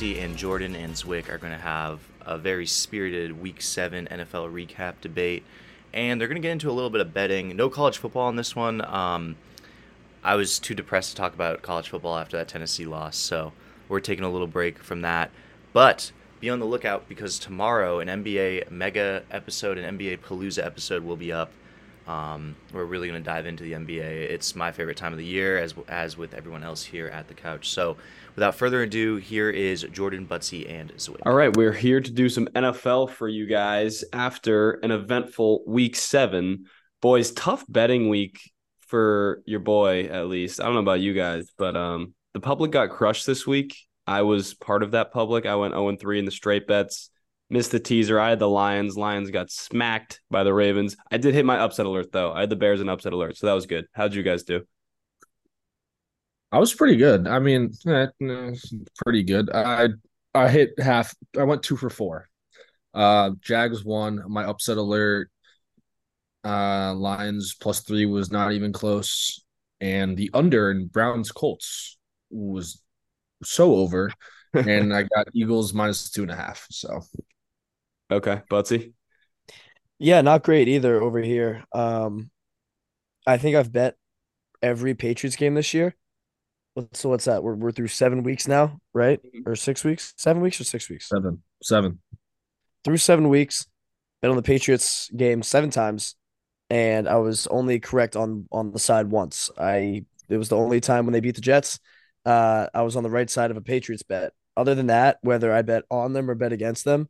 Buttsie and Jordan and Zwick are going to have a very spirited Week 7 NFL recap debate. And they're going to get into a little bit of betting. No college football on this one. Um, I was too depressed to talk about college football after that Tennessee loss, so we're taking a little break from that. But be on the lookout because tomorrow an NBA mega episode, an NBA Palooza episode will be up. Um, we're really going to dive into the NBA. It's my favorite time of the year, as as with everyone else here at the couch. So, without further ado, here is Jordan Buttsie and Zwick. All right, we're here to do some NFL for you guys after an eventful Week Seven. Boys, tough betting week for your boy at least. I don't know about you guys, but um, the public got crushed this week. I was part of that public. I went 0 3 in the straight bets. Missed the teaser. I had the Lions. Lions got smacked by the Ravens. I did hit my upset alert though. I had the Bears and upset alert, so that was good. How'd you guys do? I was pretty good. I mean, eh, pretty good. I I hit half. I went two for four. Uh, Jags won. My upset alert. Uh, Lions plus three was not even close, and the under in Browns Colts was so over, and I got Eagles minus two and a half. So Okay, Buttsie. Yeah, not great either over here. Um, I think I've bet every Patriots game this year. So what's that? We're we're through seven weeks now, right? Or six weeks? Seven weeks or six weeks? seven, seven. Through seven weeks, been on the Patriots game seven times, and I was only correct on on the side once. I it was the only time when they beat the Jets. Uh, I was on the right side of a Patriots bet. Other than that, whether I bet on them or bet against them,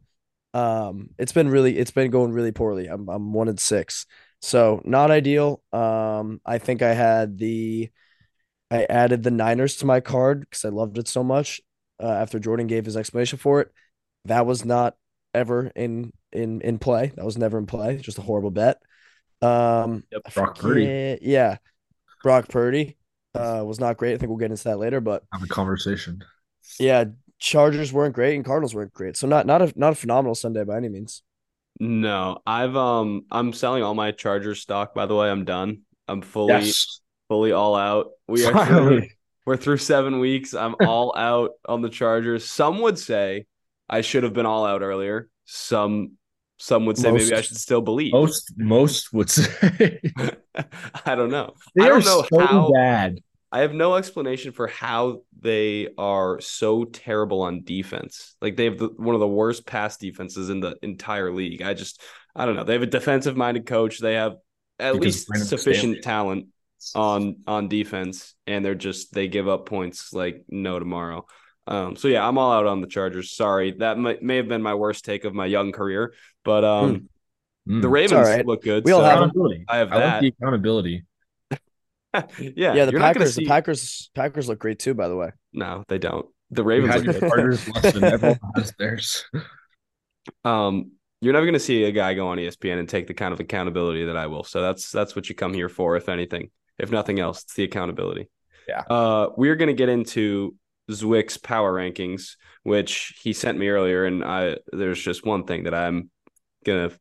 um, it's been really it's been going really poorly. I'm I'm one and six, so not ideal. Um, I think I had the I added the Niners to my card because I loved it so much. Uh, after Jordan gave his explanation for it, that was not ever in in in play. That was never in play. Just a horrible bet. Um, Yep, I Brock Purdy. Yeah, Brock Purdy uh, was not great. I think we'll get into that later, but Have a conversation. yeah, Chargers weren't great and Cardinals weren't great. So not not a not a phenomenal Sunday by any means. No, I've um, I'm selling all my Chargers stock. By the way, I'm done. I'm fully Yes, fully all out. We are through, we're through seven weeks. I'm all out on the Chargers. Some would say I should have been all out earlier. Some some would say maybe I should still believe. Most most would say I don't know. they I are don't know so how bad. I have no explanation for how they are so terrible on defense. Like they have the, one of the worst pass defenses in the entire league. I just I don't know. They have a defensive minded coach. They have at Because least Brandon sufficient Staley- talent on on defense, and they're just they give up points like no tomorrow. Um, so yeah, I'm all out on the Chargers. Sorry, that may, may have been my worst take of my young career, but um, Mm. the Ravens all right. look good. We all so- have 'em. accountability. I have I that. like the accountability. yeah, Yeah, the you're not gonna Packers see- the Packers Packers look great too. By the way, No, they don't. The Ravens look your good. Chargers less than everyone has theirs. um you're never going to see a guy go on ESPN and take the kind of accountability that I will. So that's that's what you come here for if anything. If nothing else, it's the accountability. Yeah. Uh we're going to get into Zwick's power rankings, which he sent me earlier and I there's just one thing that I'm going to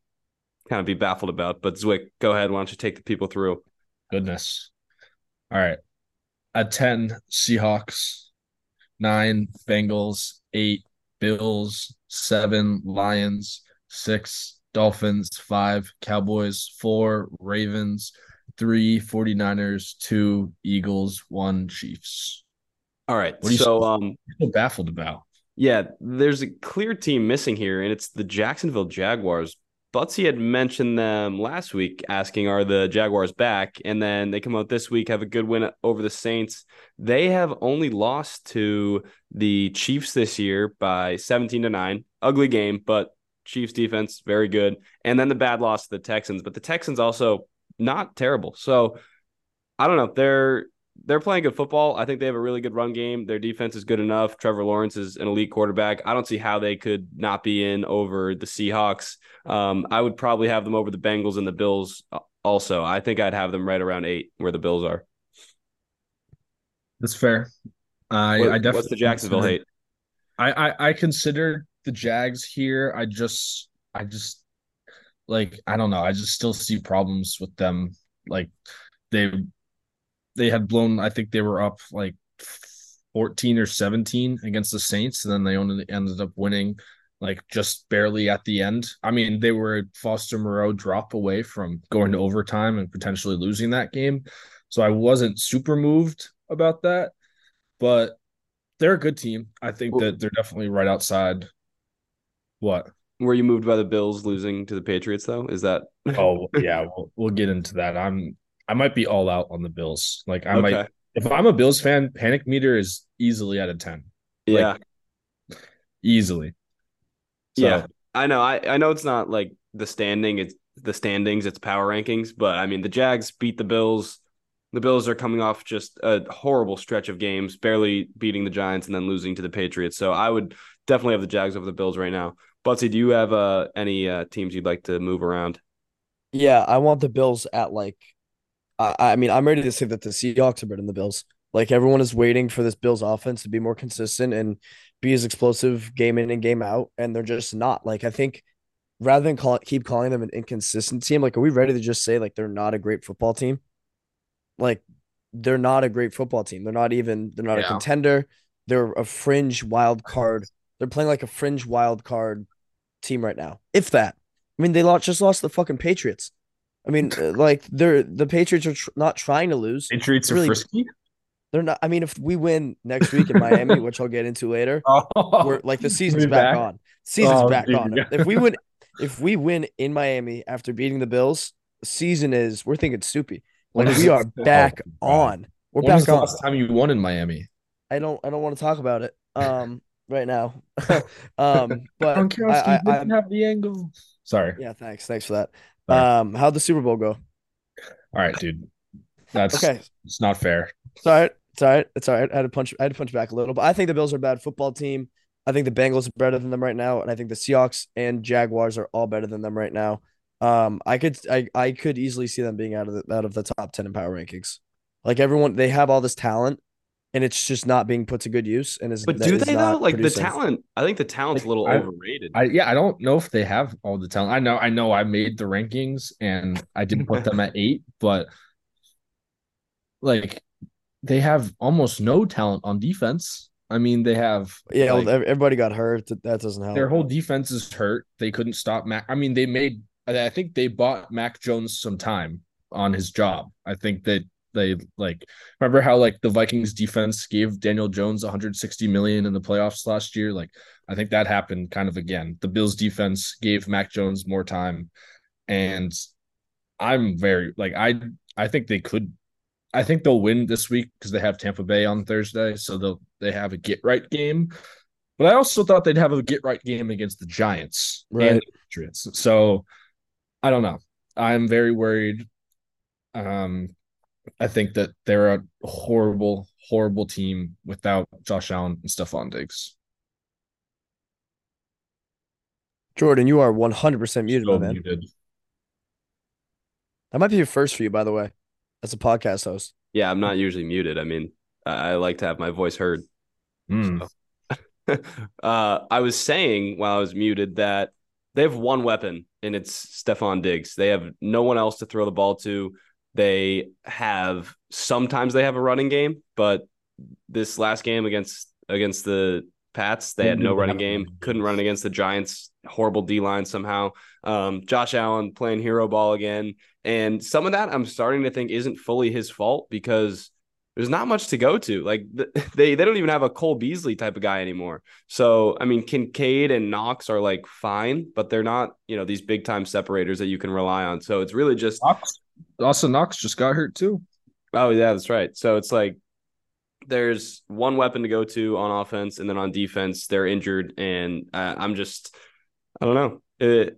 kind of be baffled about, but Zwick, go ahead, why don't you take the people through? Goodness. All right. At 10, Seahawks. Nine, Bengals. Eight, Bills. Seven, Lions. Six, Dolphins. Five, Cowboys. Four, Ravens. Three, 49ers. Two, Eagles. One, Chiefs. All right. What do you so um so baffled about. Yeah, there's a clear team missing here, and it's the Jacksonville Jaguars. Buttsie had mentioned them last week, asking, Are the Jaguars back? And then they come out this week, have a good win over the Saints. They have only lost to the Chiefs this year by 17 to 9. Ugly game, but Chiefs defense, very good. And then the bad loss to the Texans, but the Texans also not terrible. So I don't know. They're they're playing good football. I think they have a really good run game. Their defense is good enough. Trevor Lawrence is an elite quarterback. I don't see how they could not be in over the Seahawks. Um, I would probably have them over the Bengals and the Bills also. I think I'd have them right around eight where the Bills are. That's fair. I, What- I definitely what's the Jacksonville hate? I, I I considered the Jags here. I just I just like I don't know. I just still see problems with them. Like they they had blown. I think they were up like fourteen or seventeen against the Saints, and then they only ended up winning like just barely at the end. I mean, they were a Foster Moreau drop away from going to overtime and potentially losing that game. So I wasn't super moved about that, but they're a good team. I think that they're definitely right outside. What? Were you moved by the Bills losing to the Patriots though? Is that Oh yeah, we'll, we'll get into that. I'm I might be all out on the Bills. Like I okay. might if I'm a Bills fan, panic meter is easily out of 10. Yeah. Like, easily. So, yeah. I know. I, I know it's not like the standing, it's the standings, it's power rankings, but I mean the Jags beat the Bills. The Bills are coming off just a horrible stretch of games, barely beating the Giants and then losing to the Patriots. So I would definitely have the Jags over the Bills right now. Buttsie, do you have uh, any uh, teams you'd like to move around? Yeah, I want the Bills at like I, I mean, I'm ready to say that the Seahawks are better than the Bills. Like everyone is waiting for this Bills offense to be more consistent and be as explosive game in and game out, and they're just not. Like I think rather than call keep calling them an inconsistent team, like are we ready to just say like they're not a great football team? Like they're not a great football team. They're not even they're not yeah. a contender. They're a fringe wild card. They're playing like a fringe wild card team right now. If that. I mean, they lost, just lost the fucking Patriots. I mean, uh, like they're the Patriots are tr- not trying to lose. Patriots really, are frisky. They're not. I mean, if we win next week in Miami, which I'll get into later, oh, we're like the season's back, back, on. Season's oh, back dude, on. If we win, if we win in Miami after beating the Bills, season is we're thinking Soupy. Like we are back oh, on. We're when back the on. Last time you won in Miami. I don't. I don't want to talk about it. Um, right now. um, but Gronkowski I, I, didn't have the angle. Sorry. Yeah. Thanks. Thanks for that. Um, how'd the Super Bowl go? All right, dude. That's okay. It's not fair. It's all right. It's all right. It's all right. I had to punch. I had to punch back a little, but I think the Bills are a bad football team. I think the Bengals are better than them right now, and I think the Seahawks and Jaguars are all better than them right now. Um, I could, I, I could easily see them being out of the out of the top ten in power rankings. Like everyone, they have all this talent, and it's just not being put to good use. And is but do they though? Like producing. the talent, I think the talent's like, a little I, overrated. I, yeah, I don't know if they have all the talent. I know, I know, I made the rankings and I didn't put them at eight, but like they have almost no talent on defense. I mean, they have yeah. Like, everybody got hurt. That doesn't help. Their whole defense is hurt. They couldn't stop Mac. I mean, they made. I think they bought Mac Jones some time on his job. I think that they like remember how like the Vikings defense gave Daniel Jones 160 million in the playoffs last year. Like I think that happened kind of again. The Bills defense gave Mac Jones more time, and I'm very like I I think they could. I think they'll win this week because they have Tampa Bay on Thursday, so they'll they have a get right game. But I also thought they'd have a get right game against the Giants right. and the Patriots. So I don't know. I'm very worried. Um, I think that they're a horrible, horrible team without Josh Allen and Stefon Diggs. Jordan, you are 100% muted, so man. Muted. That might be your first for you, by the way, as a podcast host. Yeah, I'm not usually muted. I mean, I, I like to have my voice heard. Mm. So. uh, I was saying while I was muted that they have one weapon, and it's Stefon Diggs. They have no one else to throw the ball to. They have sometimes they have a running game, but this last game against against the Pats, they had no running game. Couldn't run against the Giants. Horrible D line somehow. Um, Josh Allen playing hero ball again, and some of that I'm starting to think isn't fully his fault because there's not much to go to. Like they they don't even have a Cole Beasley type of guy anymore. So I mean, Kincaid and Knox are like fine, but they're not you know these big time separators that you can rely on. So it's really just Knox Dawson Knox just got hurt too. Oh yeah, that's right. So it's like there's one weapon to go to on offense, and then on defense they're injured, and uh, I'm just I don't know. It,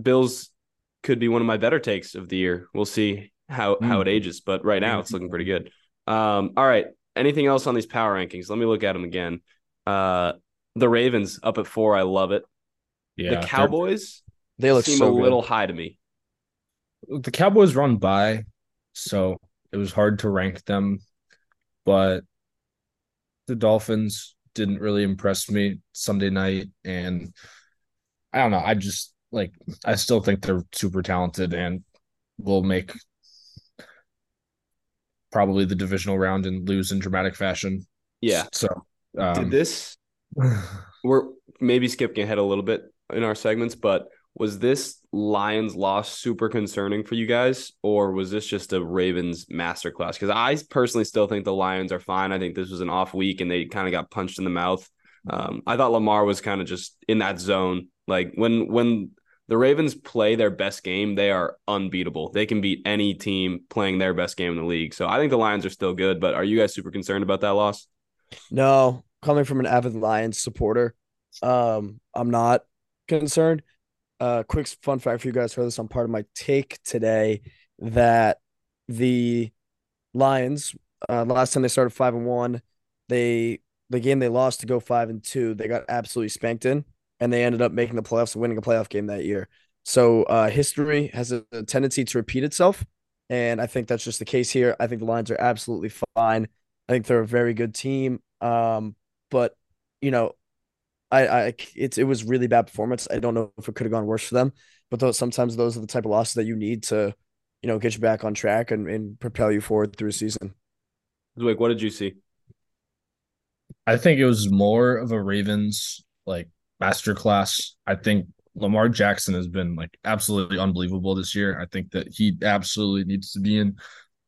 Bills could be one of my better takes of the year. We'll see how mm. how it ages, but right now it's looking pretty good. Um, all right. Anything else on these power rankings? Let me look at them again. Uh, the Ravens up at four. I love it. Yeah, the Cowboys they look seem so a little high to me the Cowboys run by, so it was hard to rank them. But the Dolphins didn't really impress me Sunday night, and I don't know. I just like I still think they're super talented and will make probably the divisional round and lose in dramatic fashion. Yeah. So um, Did this we're maybe skipping ahead a little bit in our segments, but was this Lions loss super concerning for you guys, or was this just a Ravens masterclass? Because I personally still think the Lions are fine. I think this was an off week and they kind of got punched in the mouth. Um, I thought Lamar was kind of just in that zone. Like when when the Ravens play their best game, they are unbeatable. They can beat any team playing their best game in the league. So I think the Lions are still good. But are you guys super concerned about that loss? No, coming from an avid Lions supporter, um, I'm not concerned. Uh, quick fun fact for you guys for this on part of my take today that the Lions, uh, last time they started five and one, they the game they lost to go five and two, they got absolutely spanked in, and they ended up making the playoffs and winning a playoff game that year. So uh, history has a, a tendency to repeat itself, and I think that's just the case here. I think the Lions are absolutely fine. I think they're a very good team. Um, but you know, I, I, it's it was really bad performance. I don't know if it could have gone worse for them, but those sometimes those are the type of losses that you need to, you know, get you back on track and, and propel you forward through a season. Like, what did you see? I think it was more of a Ravens like masterclass. I think Lamar Jackson has been like absolutely unbelievable this year. I think that he absolutely needs to be in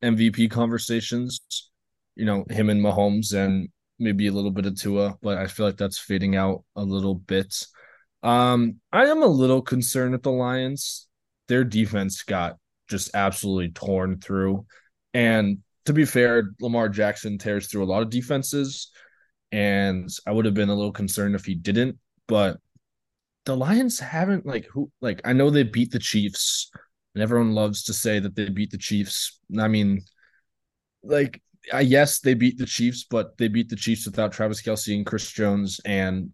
MVP conversations. You know, him and Mahomes and maybe a little bit of Tua, but I feel like that's fading out a little bit. Um, I am a little concerned with the Lions. Their defense got just absolutely torn through. And to be fair, Lamar Jackson tears through a lot of defenses. And I would have been a little concerned if he didn't, but the Lions haven't like who like I know they beat the Chiefs, and everyone loves to say that they beat the Chiefs. I mean, like I yes, they beat the Chiefs, but they beat the Chiefs without Travis Kelce and Chris Jones. And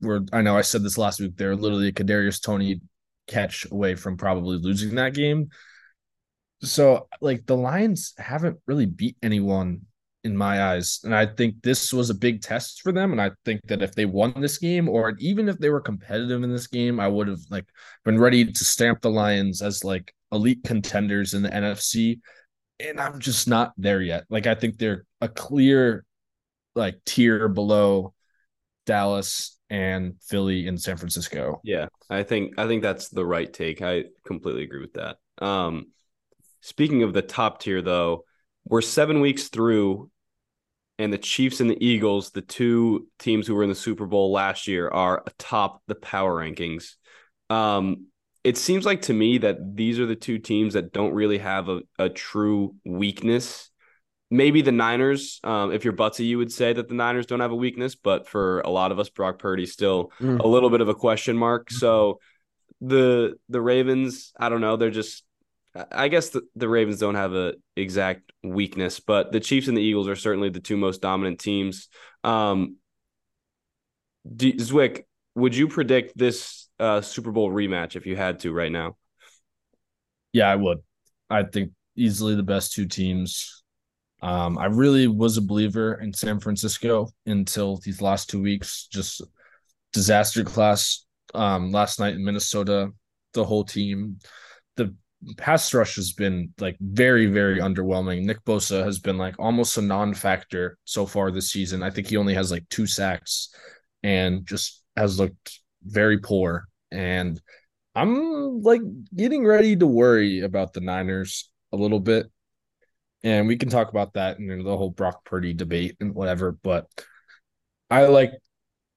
we're I know I said this last week. They're literally a Kadarius Toney catch away from probably losing that game. So like the Lions haven't really beat anyone in my eyes. And I think this was a big test for them. And I think that if they won this game, or even if they were competitive in this game, I would have like been ready to stamp the Lions as like elite contenders in the NFC and I'm just not there yet. Like I think they're a clear like tier below Dallas and Philly and San Francisco. Yeah, I think I think that's the right take. I completely agree with that. Um speaking of the top tier though, we're 7 weeks through and the Chiefs and the Eagles, the two teams who were in the Super Bowl last year are atop the power rankings. Um it seems like to me that these are the two teams that don't really have a, a true weakness. Maybe the Niners, um, if you're Buttsie, you would say that the Niners don't have a weakness, but for a lot of us, Brock Purdy still mm. a little bit of a question mark. So the the Ravens, I don't know, they're just I guess the, the Ravens don't have a exact weakness, but the Chiefs and the Eagles are certainly the two most dominant teams. Um, Zwick, would you predict this uh, Super Bowl rematch if you had to right now? Yeah, I would. I think easily the best two teams. Um, I really was a believer in San Francisco until these last two weeks. Just disaster class. Um, last night in Minnesota, the whole team, the pass rush has been like very, very underwhelming. Nick Bosa has been like almost a non-factor so far this season. I think he only has like two sacks and just has looked very poor. And I'm like getting ready to worry about the Niners a little bit. And we can talk about that and the whole Brock Purdy debate and whatever. But I like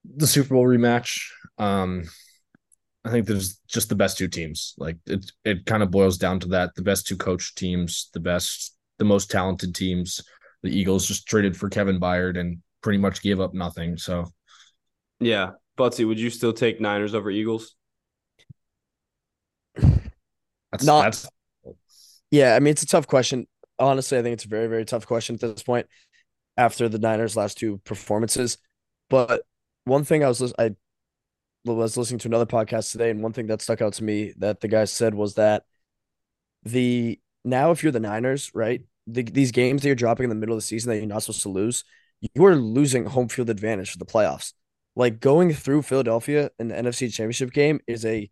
the Super Bowl rematch. Um, I think there's just the best two teams. Like it, it kind of boils down to that: the best two coach teams, the best, the most talented teams. The Eagles just traded for Kevin Byard and pretty much gave up nothing. So, yeah, Buttsie, would you still take Niners over Eagles? That's not. That's... Yeah, I mean it's a tough question. Honestly, I think it's a very very tough question at this point after the Niners' last two performances. But one thing I was I was listening to another podcast today, and one thing that stuck out to me that the guy said was that the now if you're the Niners, right, the, these games that you're dropping in the middle of the season that you're not supposed to lose, you are losing home field advantage for the playoffs like going through Philadelphia in the NFC Championship game is a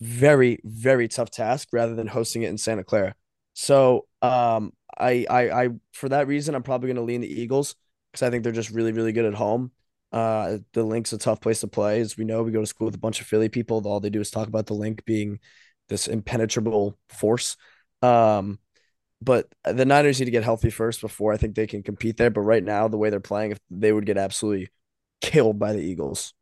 very very tough task rather than hosting it in Santa Clara. So, um I I I for that reason I'm probably gonna lean the Eagles because I think they're just really really good at home. Uh, the Linc's a tough place to play, as we know. We go to school with a bunch of Philly people. All they do is talk about the Link being this impenetrable force. Um, but the Niners need to get healthy first before I think they can compete there. But right now, the way they're playing, if they would get absolutely killed by the Eagles.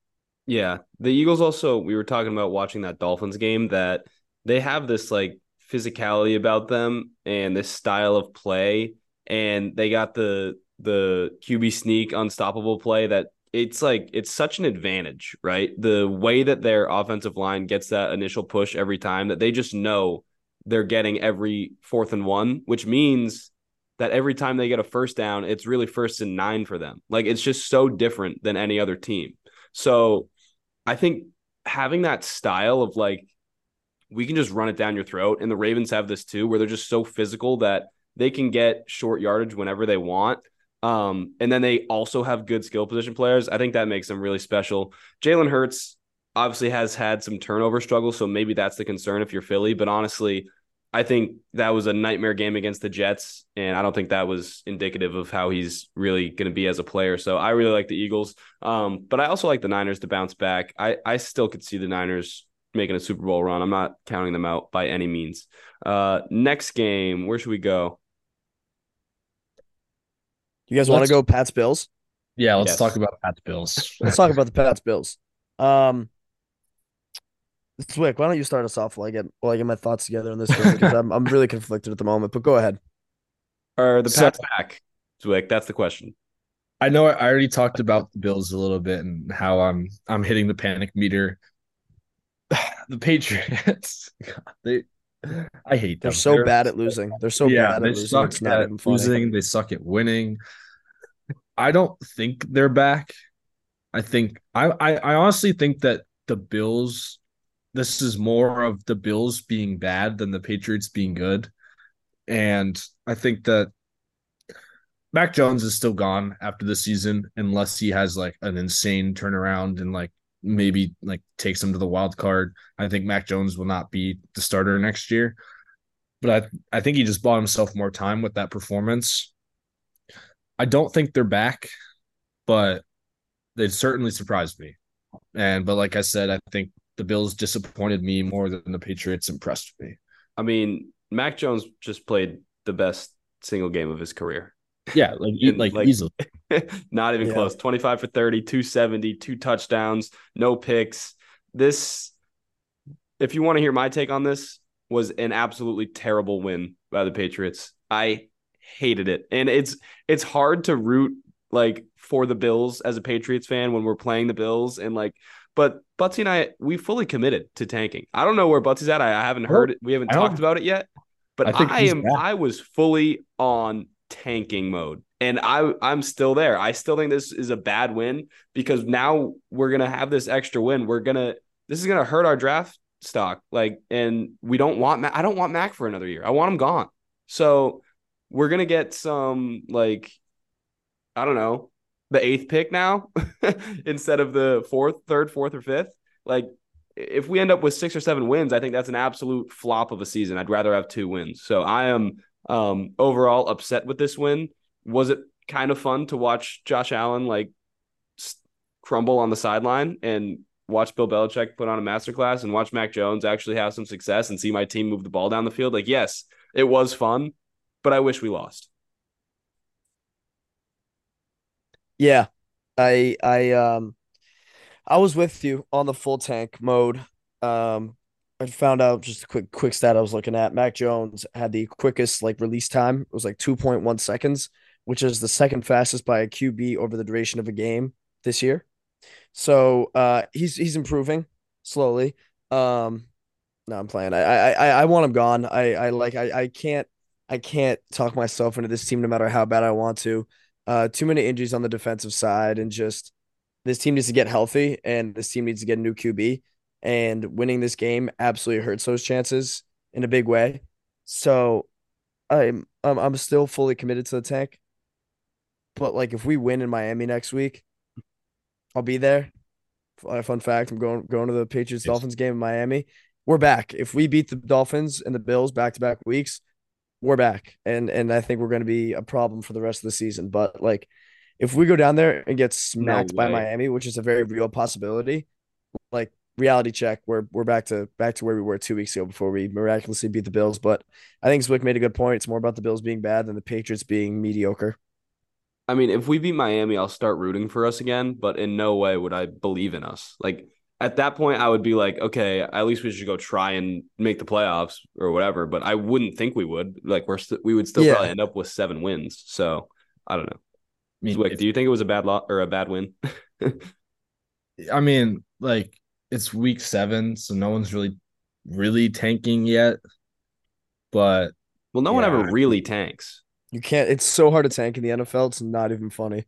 Yeah, the Eagles also. We were talking about watching that Dolphins game that they have this like physicality about them and this style of play, and they got the the QB sneak unstoppable play that it's like it's such an advantage, right? The way that their offensive line gets that initial push every time that they just know they're getting every fourth and one, which means that every time they get a first down, it's really first and nine for them. Like it's just so different than any other team. So I think having that style of like, we can just run it down your throat. And the Ravens have this too, where they're just so physical that they can get short yardage whenever they want. Um, and then they also have good skill position players. I think that makes them really special. Jalen Hurts obviously has had some turnover struggles, so maybe that's the concern if you're Philly. But honestly, I think that was a nightmare game against the Jets, and I don't think that was indicative of how he's really going to be as a player. So I really like the Eagles, um, but I also like the Niners to bounce back. I I still could see the Niners making a Super Bowl run. I'm not counting them out by any means. Uh, next game, where should we go? You guys want to go Pats Bills? Yeah, let's Yes. talk about Pats Bills. Let's talk about the Pats Bills. Um, Zwick, why don't you start us off while I get while I get my thoughts together on this game because I'm I'm really conflicted at the moment. But go ahead. Are the So- back? Zwick, that's the question. I know I already talked about the Bills a little bit and how I'm I'm hitting the panic meter. The Patriots, God, they, I hate They're them. so bad at losing. They're so yeah, bad they at losing. suck It's at even losing. They suck at winning. I don't think they're back. I think I, I I honestly think that the Bills. This is more of the Bills being bad than the Patriots being good, and I think that Mac Jones is still gone after the season unless he has like an insane turnaround and like maybe like takes him to the wild card. I think Mac Jones will not be the starter next year. But I I think he just bought himself more time with that performance. I don't think they're back, but they certainly surprised me. And but like I said, I think the Bills disappointed me more than the Patriots impressed me. I mean, Mac Jones just played the best single game of his career. Yeah, like And, like, like- easily. Not even Yeah. close. 25 for 30, 270, two touchdowns, no picks. This, if you want to hear my take on this, was an absolutely terrible win by the Patriots. I hated it. And it's it's hard to root like for the Bills as a Patriots fan when we're playing the Bills and like but Buttsie and I we fully committed to tanking. I don't know where Buttsie's at. I, I haven't heard it. We haven't talked about it yet. But I I, am back. I was fully on tanking mode. And I I'm still there. I still think this is a bad win because now we're gonna have this extra win. We're gonna this is gonna hurt our draft stock. Like, and we don't want Mac. I don't want Mac for another year. I want him gone. So we're gonna get some like I don't know the eighth pick now instead of the fourth, third, fourth, or fifth. Like if we end up with six or seven wins, I think that's an absolute flop of a season. I'd rather have two wins. So I am um, overall upset with this win. Was it kind of fun to watch Josh Allen like crumble on the sideline and watch Bill Belichick put on a masterclass and watch Mac Jones actually have some success and see my team move the ball down the field? Like, yes, it was fun, but I wish we lost. Yeah, I I um I was with you on the full tank mode. Um, I found out just a quick quick stat I was looking at. Mac Jones had the quickest like release time. It was like 2.1 seconds, which is the second fastest by a QB over the duration of a game this year. So uh he's he's improving slowly. Um no, I'm playing. I I I, I want him gone. I I like I I can't I can't talk myself into this team no matter how bad I want to. Uh, too many injuries on the defensive side, and just this team needs to get healthy, and this team needs to get a new QB. And winning this game absolutely hurts those chances in a big way. So, I'm I'm I'm still fully committed to the tank. But like, if we win in Miami next week, I'll be there. Fun fun fact: I'm going going to the Patriots Dolphins game in Miami. We're back. If we beat the Dolphins and the Bills back to back weeks, we're back, and and I think we're going to be a problem for the rest of the season. But like, if we go down there and get smacked by. Miami, which is a very real possibility, like reality check, we're we're back to back to where we were two weeks ago before we miraculously beat the Bills. But I think Zwick made a good point. It's more about the Bills being bad than the Patriots being mediocre. I mean, if we beat Miami, I'll start rooting for us again, but in no way would I believe in us. Like at that point, I would be like, okay, at least we should go try and make the playoffs or whatever. But I wouldn't think we would. Like we're st- we would still Yeah. probably end up with seven wins. So I don't know. I mean, Zwick, if- do you think it was a bad lot or a bad win? I mean, like it's week seven, so no one's really, really tanking yet. But well, no one ever really tanks. You can't. It's so hard to tank in the NFL. It's not even funny.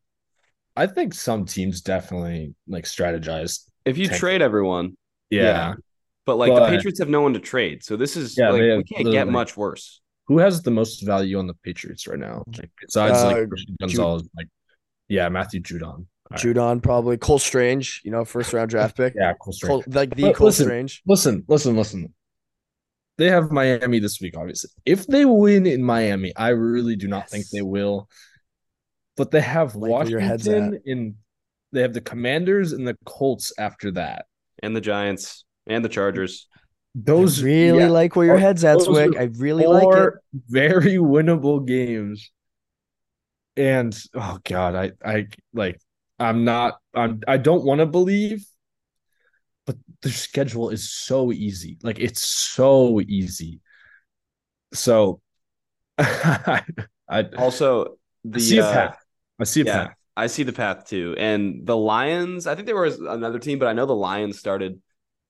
I think some teams definitely like strategize. If you Tank. trade everyone, Yeah. Yeah. but like But- the Patriots have no one to trade, so this is Yeah, like have we can't get much worse. Who has the most value on the Patriots right now? Like, besides Uh, like Christian Gonzalez, like yeah, Matthew Judon. All right. Judon probably Cole Strange. You know, first round draft pick. Yeah, Cole Strange. Cole, like the But Cole listen, Strange. Listen, listen, listen. They have Miami this week, obviously. If they win in Miami, I really do not think they will. But they have Like where your head's Washington in they have the Commanders and the Colts after that. And the Giants and the Chargers. Those I really yeah, like where your head's at, those Zwick. are I really like it. four very winnable games. And oh god, I I like I'm not I'm I don't want to believe, but their schedule is so easy. Like it's so easy. So I I, Also, I the see a uh, path. I see a yeah, path. I see the path too. And the Lions, I think there was another team, but I know the Lions started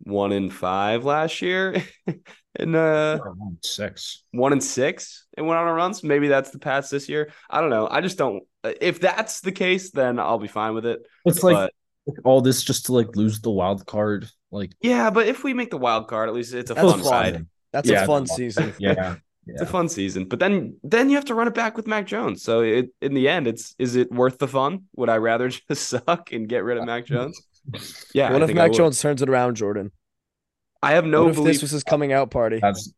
one in five last year, and uh, Six. one in six and went on a run. So maybe that's the path this year. I don't know. I just don't. If that's the case, then I'll be fine with it. It's like all this just to like lose the wild card. Like yeah, but if we make the wild card, at least it's a fun fun. ride. That's Yeah, a fun. season. yeah. It's a fun season, but then then you have to run it back with Mac Jones. So it in the end, it's is it worth the fun? Would I rather just suck and get rid of Mac Jones? Yeah, what I if Mac. Jones turns it around, Jordan? I have no what if belief. this was his coming out party? That's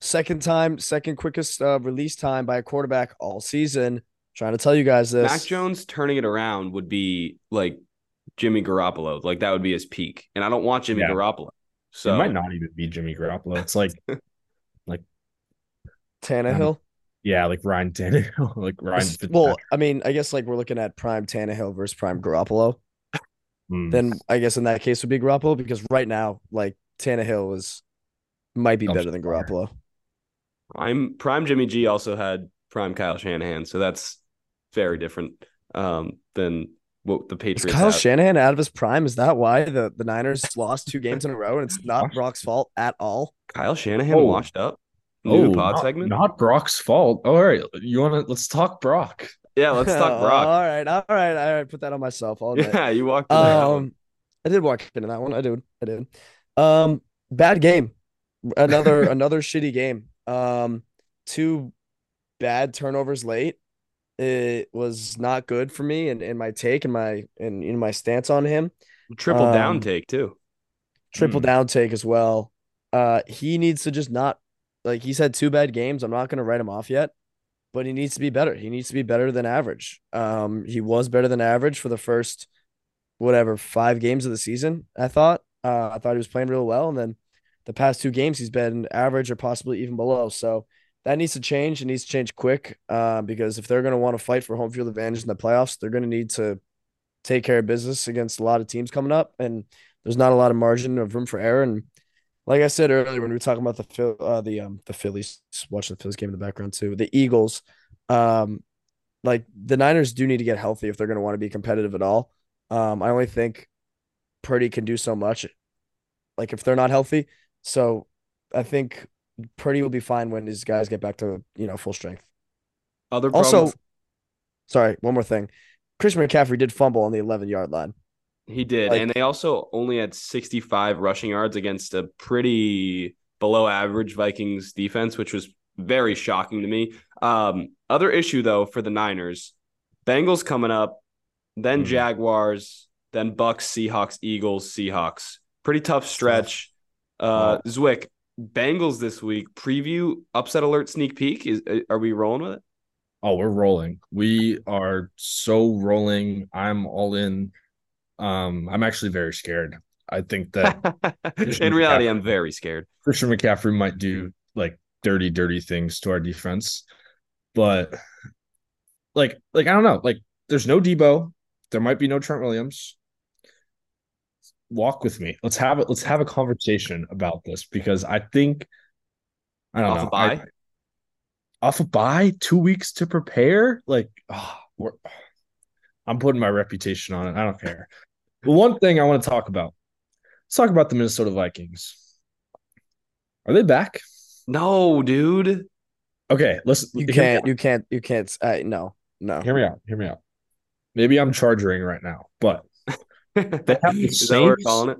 Second time, second quickest uh, release time by a quarterback all season. Trying to tell you guys this. Mac Jones turning it around would be like Jimmy Garoppolo. Like that would be his peak, and I don't want Jimmy Yeah. Garoppolo. So it might not even be Jimmy Garoppolo. It's like Tannehill. yeah, like Ryan Tannehill, like Ryan. well, I mean, I guess like we're looking at prime Tannehill versus prime Garoppolo. Hmm. Then I guess in that case would be Garoppolo because right now, like Tannehill is might be Comes better than. Garoppolo. I'm prime Jimmy G also had prime Kyle Shanahan, so that's very different um, than what the Is Patriots. Kyle have. Shanahan out of his prime? Is that why the, the Niners lost two games in a row and it's not Brock's fault at all? Kyle Shanahan Oh. washed up. New pod not, segment. not Brock's fault. All right, you want to let's talk Brock. yeah, let's talk Brock. all right, all right, all right. Put that on myself. I'll admit. yeah, you walked. into that one. Um, I did walk into that one. I did. I did. Um, bad game. Another another shitty game. Um, two bad turnovers late. It was not good for me and in my take and my and in my stance on him. triple down um, take too. Triple Hmm. down take as well. Uh, he needs to just not like he's had two bad games. I'm not gonna write him off yet, but he needs to be better. He needs to be better than average. Um, he was better than average for the first whatever five games of the season. I thought. Uh, I thought he was playing real well, and then the past two games he's been average or possibly even below. So that needs to change. It needs to change quick. Uh, because if they're gonna want to fight for home field advantage in the playoffs, they're gonna need to take care of business against a lot of teams coming up, and there's not a lot of margin of room for error. And like I said earlier, when we were talking about the uh, the um the Phillies, watching the Phillies game in the background too, the Eagles, um, like the Niners do need to get healthy if they're going to want to be competitive at all. Um, I only think Purdy can do so much, like if they're not healthy. So I think Purdy will be fine when his guys get back to you know full strength. Other Also, sorry, one more thing. Christian McCaffrey did fumble on the 11 yard line. He did, like- and they also only had 65 rushing yards against a pretty below average Vikings defense, which was very shocking to me. Um, other issue though for the Niners, Bengals coming up, then Mhm. Jaguars, then Bucs, Seahawks, Eagles, Seahawks. Pretty tough stretch. Uh, Zwick, Bengals this week. Preview upset alert sneak peek. Is are we rolling with it? Oh, we're rolling. We are so rolling. I'm all in. Um, I'm actually very scared. I think that in reality, I'm very scared. Christian McCaffrey might do like dirty, dirty things to our defense, but like, like I don't know. Like, there's no Deebo. There might be no Trent Williams. Walk with me. Let's have it. Let's have a conversation about this because I think I don't Off know. a bye? I- off a bye, two weeks to prepare. Like, oh, we're, I'm putting my reputation on it. I don't care. But one thing I want to talk about. Let's talk about the Minnesota Vikings. Are they back? No, dude. Okay, let's. You can't. You can't. You can't. Uh, no. No. Hear me out. Hear me out. Maybe I'm charging right now, but they have the same. we're calling it?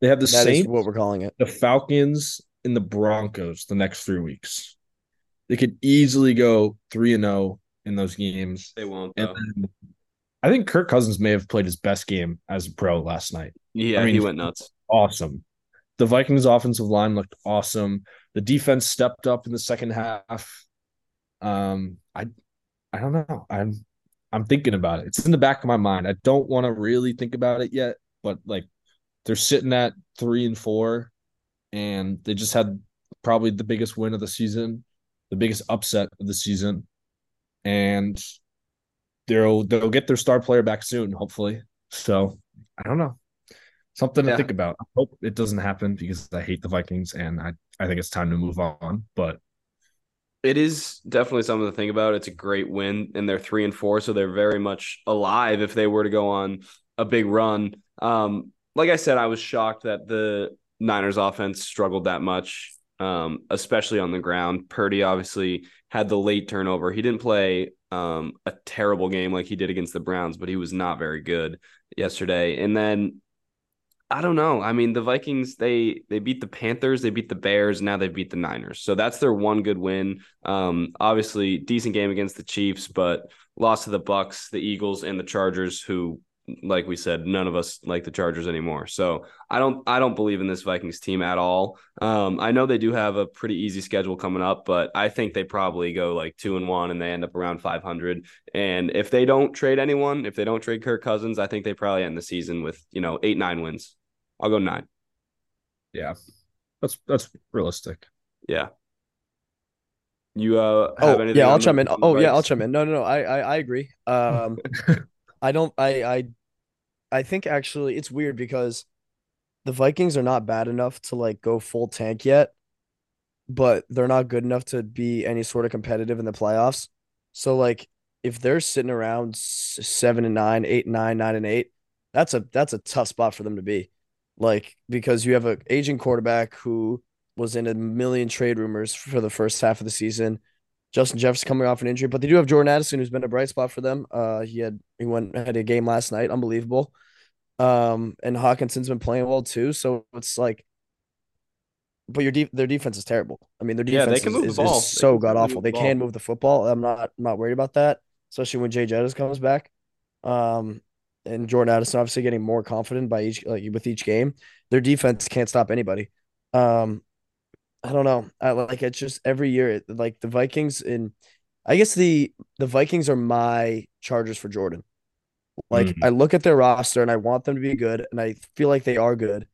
they have the same. What we're calling it. the Falcons, and the Broncos the next three weeks. They could easily go three and zero in those games. They won't. And Though. then I think Kirk Cousins may have played his best game as a pro last night. Yeah, I mean- he went nuts. Awesome. The Vikings offensive line looked awesome. The defense stepped up in the second half. Um, I I don't know. I'm I'm thinking about it. It's in the back of my mind. I don't want to really think about it yet, but like they're sitting at three and four, and they just had probably the biggest win of the season, the biggest upset of the season, and they'll they'll get their star player back soon, hopefully. So I don't know. Something to Yeah. think about. I hope it doesn't happen because I hate the Vikings and I, I think it's time to move on. But It is definitely something to think about. It's a great win, and they're three and four, so they're very much alive if they were to go on a big run. Um, like I said, I was shocked that the Niners offense struggled that much, um, especially on the ground. Purdy obviously had the late turnover. He didn't play um, a terrible game like he did against the Browns, but he was not very good yesterday. And then I don't know. I mean, the Vikings they they beat the Panthers, they beat the Bears, now they beat the Niners. So that's their one good win. Um, obviously decent game against the Chiefs, but lost to the Bucs, the Eagles, and the Chargers, who, like we said, none of us like the Chargers anymore. So I don't I don't believe in this Vikings team at all. Um, I know they do have a pretty easy schedule coming up, but I think they probably go like two and one and they end up around five hundred. And if they don't trade anyone, if they don't trade Kirk Cousins, I think they probably end the season with you know eight nine wins. I'll go nine. yeah, that's that's realistic. Yeah. You uh have Oh anything yeah, I'll the- chime in. Oh yeah, I'll chime in. No, no, no. I, I, I agree. Um, I don't. I, I, I think actually it's weird because the Vikings are not bad enough to like go full tank yet, but they're not good enough to be any sort of competitive in the playoffs. So like, if they're sitting around seven and nine, eight and nine, nine and eight, that's a that's a tough spot for them to be. Like because you have an aging quarterback who was in a million trade rumors for the first half of the season. Justin Jefferson coming off an injury, but they do have Jordan Addison, who's been a bright spot for them. Uh, he had he went had a game last night, unbelievable. Um, and Hockenson's been playing well too, so it's like, but your de- their defense is terrible. I mean, their Yeah, they defense can is, move the is, ball. is so god awful. They the can ball. move the football. I'm not I'm not worried about that, especially when Jay Jettis comes back. Um, and Jordan Addison obviously getting more confident by each like with each game. Their defense can't stop anybody. Um, I don't know. I like it's just every year it- like the Vikings in I guess the the Vikings are my Chargers for Jordan. Like Mhm. I look at their roster and I want them to be good and I feel like they are good.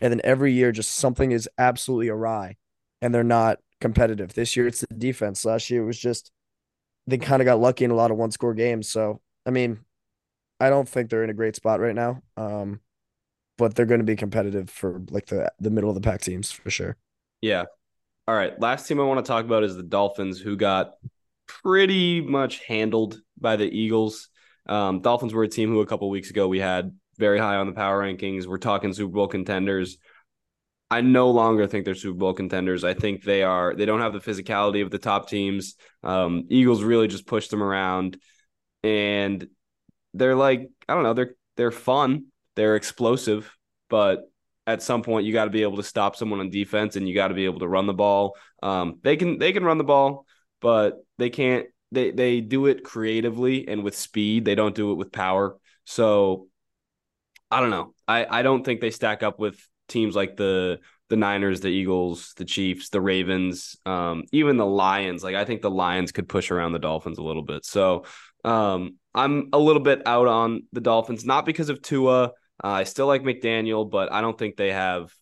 And then every year just something is absolutely awry and they're not competitive. This year it's the defense. Last year it was just they kind of got lucky in a lot of one score games. So, I mean, I don't think they're in a great spot right now. Um but they're going to be competitive for like the the middle of the pack teams for sure. Yeah. All right. Last team I want to talk about is the Dolphins, who got pretty much handled by the Eagles. Um, Dolphins were a team who a couple weeks ago we had very high on the power rankings. We're talking Super Bowl contenders. I no longer think they're Super Bowl contenders. I think they are. They don't have the physicality of the top teams. Um, Eagles really just pushed them around, and they're like I don't know. They're they're fun. They're explosive, but at some point you got to be able to stop someone on defense, and you got to be able to run the ball. Um, they can they can run the ball, but they can't. They they do it creatively and with speed. They don't do it with power. So I don't know. I I don't think they stack up with teams like the the Niners, the Eagles, the Chiefs, the Ravens, um, even the Lions. Like I think the Lions could push around the Dolphins a little bit. So um, I'm a little bit out on the Dolphins, not because of Tua. Uh, I still like McDaniel, but I don't think they have,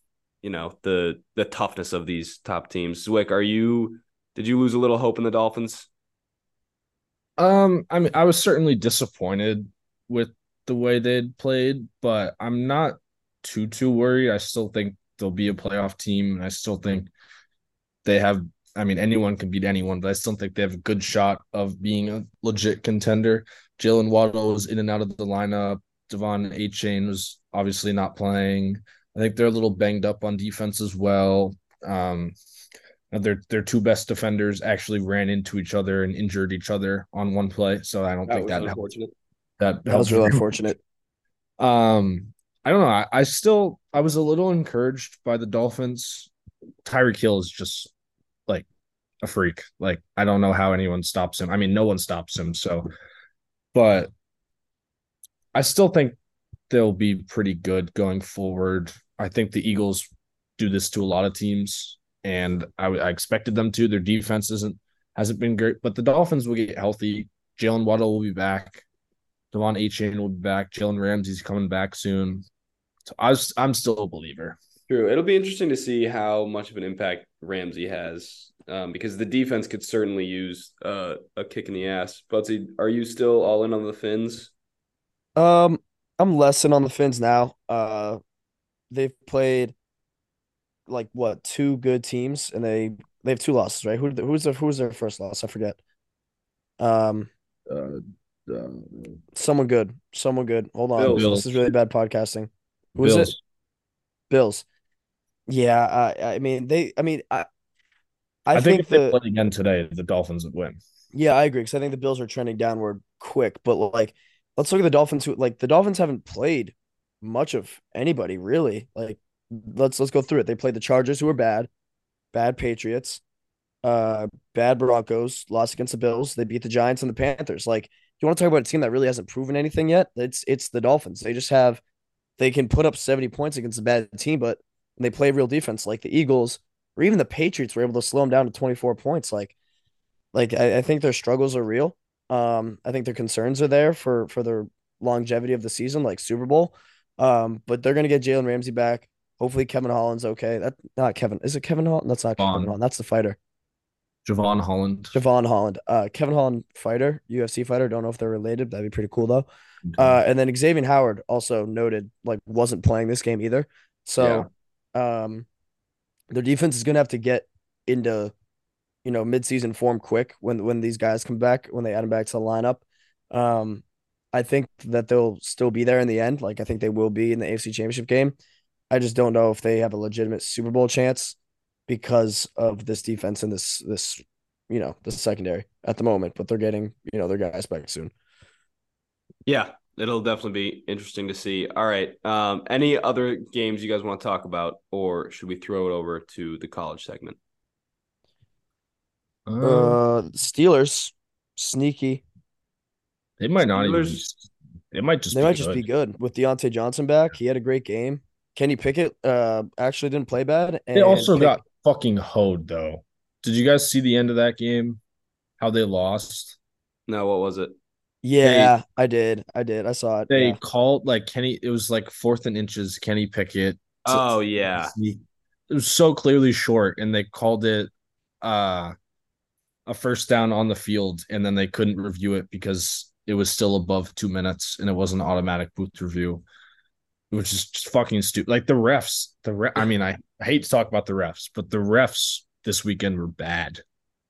you know, the the toughness of these top teams. Zwick, are you? Did you lose a little hope in the Dolphins? Um, I mean, I was certainly disappointed with the way they'd played, but I'm not too too worried. I still think they'll be a playoff team, and I still think they have. I mean, anyone can beat anyone, but I still think they have a good shot of being a legit contender. Jaylen Waddle was in and out of the lineup. De'Von Achane was obviously not playing. I think they're a little banged up on defense as well. Um, their their two best defenders actually ran into each other and injured each other on one play. So I don't That think was that unfortunate. that That was really very unfortunate. um, I don't know. I, I still I was a little encouraged by the Dolphins. Tyreek Hill is just like a freak. Like I don't know how anyone stops him. I mean, no one stops him. So, but I still think they'll be pretty good going forward. I think the Eagles do this to a lot of teams, and I, I expected them to. Their defense isn't hasn't been great, but the Dolphins will get healthy. Jaylen Waddle will be back. De'Von Achane will be back. Jalen Ramsey's coming back soon. So I was, I'm still a believer. True. It'll be interesting to see how much of an impact Ramsey has, um, because the defense could certainly use uh, a kick in the ass. Buttsie, are you still all in on the Fins? Um, I'm less in on the Fins now. Uh, they've played like what two good teams, and they they have two losses, right? Who who's their who's their first loss? I forget. Um, Uh, uh, someone good, someone good. Hold on, Bills. this is really bad podcasting. Who is it? Bills. Bills. Yeah, I I mean they. I mean I. I, I, think, think if they the played again today, the Dolphins would win. Yeah, I agree because I think the Bills are trending downward quick. But like, let's look at the Dolphins. Who like the Dolphins haven't played much of anybody really. Like, let's let's go through it. They played the Chargers, who are bad, bad Patriots, uh, bad Broncos, lost against the Bills. They beat the Giants and the Panthers. Like, you want to talk about a team that really hasn't proven anything yet? It's it's the Dolphins. They just have they can put up seventy points against a bad team, but when they play real defense like the Eagles or even the Patriots were able to slow them down to twenty four points. Like like I, I think their struggles are real. Um, I think their concerns are there for for their longevity of the season, like Super Bowl. Um, but they're gonna get Jalen Ramsey back. Hopefully Kevin Holland's okay. That not Kevin. Is it Kevin Holland? That's not Vaughn. Kevin Holland. That's the fighter. Jevon Holland. Jevon Holland. Uh Kevin Holland fighter, UFC fighter. Don't know if they're related. That'd be pretty cool though. Uh and then Xavier Howard also noted like wasn't playing this game either. So um their defense is gonna have to get into you know midseason form quick when when these guys come back when they add them back to the lineup. Um, I think that they'll still be there in the end. Like I think they will be in the AFC Championship game. I just don't know if they have a legitimate Super Bowl chance because of this defense and this this you know the secondary at the moment. But they're getting you know their guys back soon. Yeah, it'll definitely be interesting to see. All right. Um, any other games you guys want to talk about, or should we throw it over to the college segment? Uh, Uh, Steelers sneaky. they might not even. Steelers- It might just. They be might just be good with Diontae Johnson back. He had a great game. Kenny Pickett uh actually didn't play bad. They and also Pick- got fucking hoed though. Did you guys see the end of that game? How they lost? No, what was it? Yeah, I did. I did. I saw it. They yeah. called like Kenny. It was like fourth and inches. Kenny Pickett. Oh yeah, It was so clearly short, and they called it uh a first down on the field, and then they couldn't review it because it was still above two minutes, and it was an automatic booth review, which is just fucking stupid. Like the refs, the re- I mean, I, I hate to talk about the refs, but the refs this weekend were bad.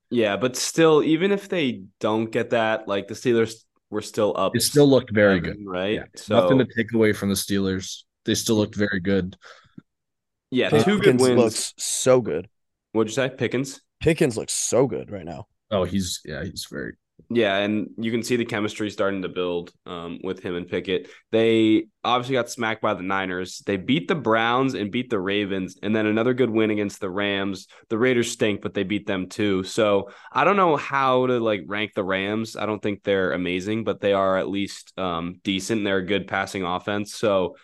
yeah, but still, even if they don't get that, like the Steelers were still up. It still looked very seven, good. right? Yeah, so Nothing to take away from the Steelers. They still looked very good. yeah, two good Pickens wins. looks so good. What'd you say, Pickens? Pickens looks so good right now. Oh, he's yeah, he's very Yeah, and you can see the chemistry starting to build um, with him and Pickett. They obviously got smacked by the Niners. They beat the Browns and beat the Ravens, and then another good win against the Rams. The Raiders stink, but they beat them too. So I don't know how to like rank the Rams. I don't think they're amazing, but they are at least um, decent. And they're a good passing offense. So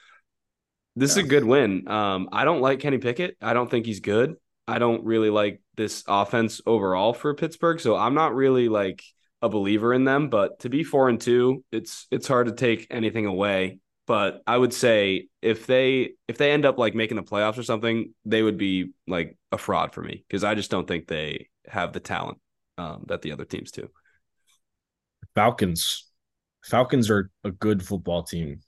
This is a good win. Um, I don't like Kenny Pickett. I don't think he's good. I don't really like this offense overall for Pittsburgh. So I'm not really like a believer in them. But to be four and two, it's it's hard to take anything away. But I would say if they if they end up like making the playoffs or something, they would be like a fraud for me because I just don't think they have the talent um, that the other teams do. Falcons. Falcons are a good football team.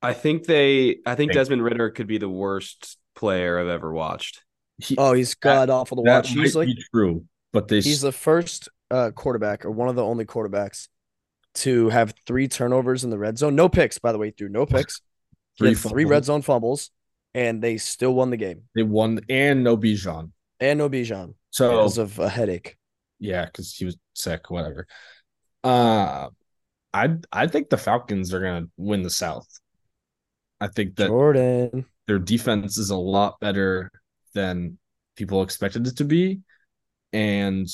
I think they. I think Desmond Ridder could be the worst player I've ever watched. He, Oh, he's god awful to watch. He's like true, but they he's the first uh, quarterback or one of the only quarterbacks to have three turnovers in the red zone. No picks, by the way, through no picks. Three three red zone fumbles, and they still won the game. they won and no Bijan. And no Bijan So because of a headache. yeah, because he was sick, whatever. Uh I I think the Falcons are gonna win the South. I think that Jordan. their defense is a lot better than people expected it to be. And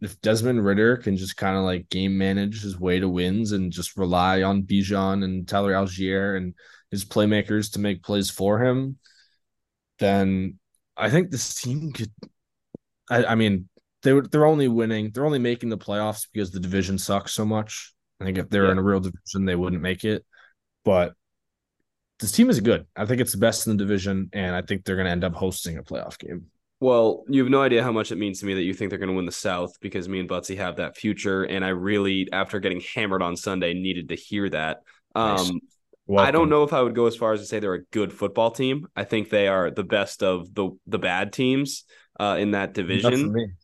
if Desmond Ridder can just kind of like game manage his way to wins and just rely on Bijan and Tyler Allgeier and his playmakers to make plays for him, then I think this team could. I, I mean, they were they're only winning, they're only making the playoffs because the division sucks so much. I think if they were Yeah. in a real division, they wouldn't make it. But this team is good. I think it's the best in the division, and I think they're going to end up hosting a playoff game. Well, you have no idea how much it means to me that you think they're going to win the South because me and Buttsie have that future, and I really, after getting hammered on Sunday, needed to hear that. Nice. Um, I don't know if I would go as far as to say they're a good football team. I think they are the best of the the bad teams uh, in that division.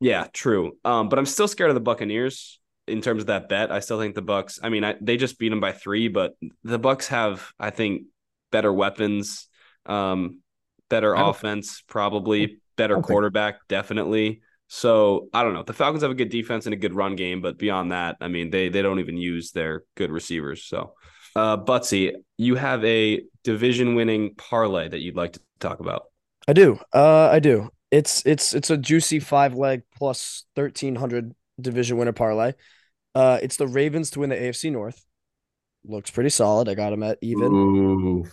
Yeah, true. Um, but I'm still scared of the Buccaneers in terms of that bet. I still think the Bucks. I mean, I, they just beat them by three, but the Bucks have, I think, better weapons, um, better offense, probably better don't think- quarterback, definitely. So I don't know. The Falcons have a good defense and a good run game, but beyond that, I mean, they they don't even use their good receivers. So, uh, Buttsie, you have a division-winning parlay that you'd like to talk about. I do. Uh, I do. It's it's it's a juicy five leg plus thirteen hundred division winner parlay. Uh, it's the Ravens to win the AFC North. Looks pretty solid. I got them at even. Ooh,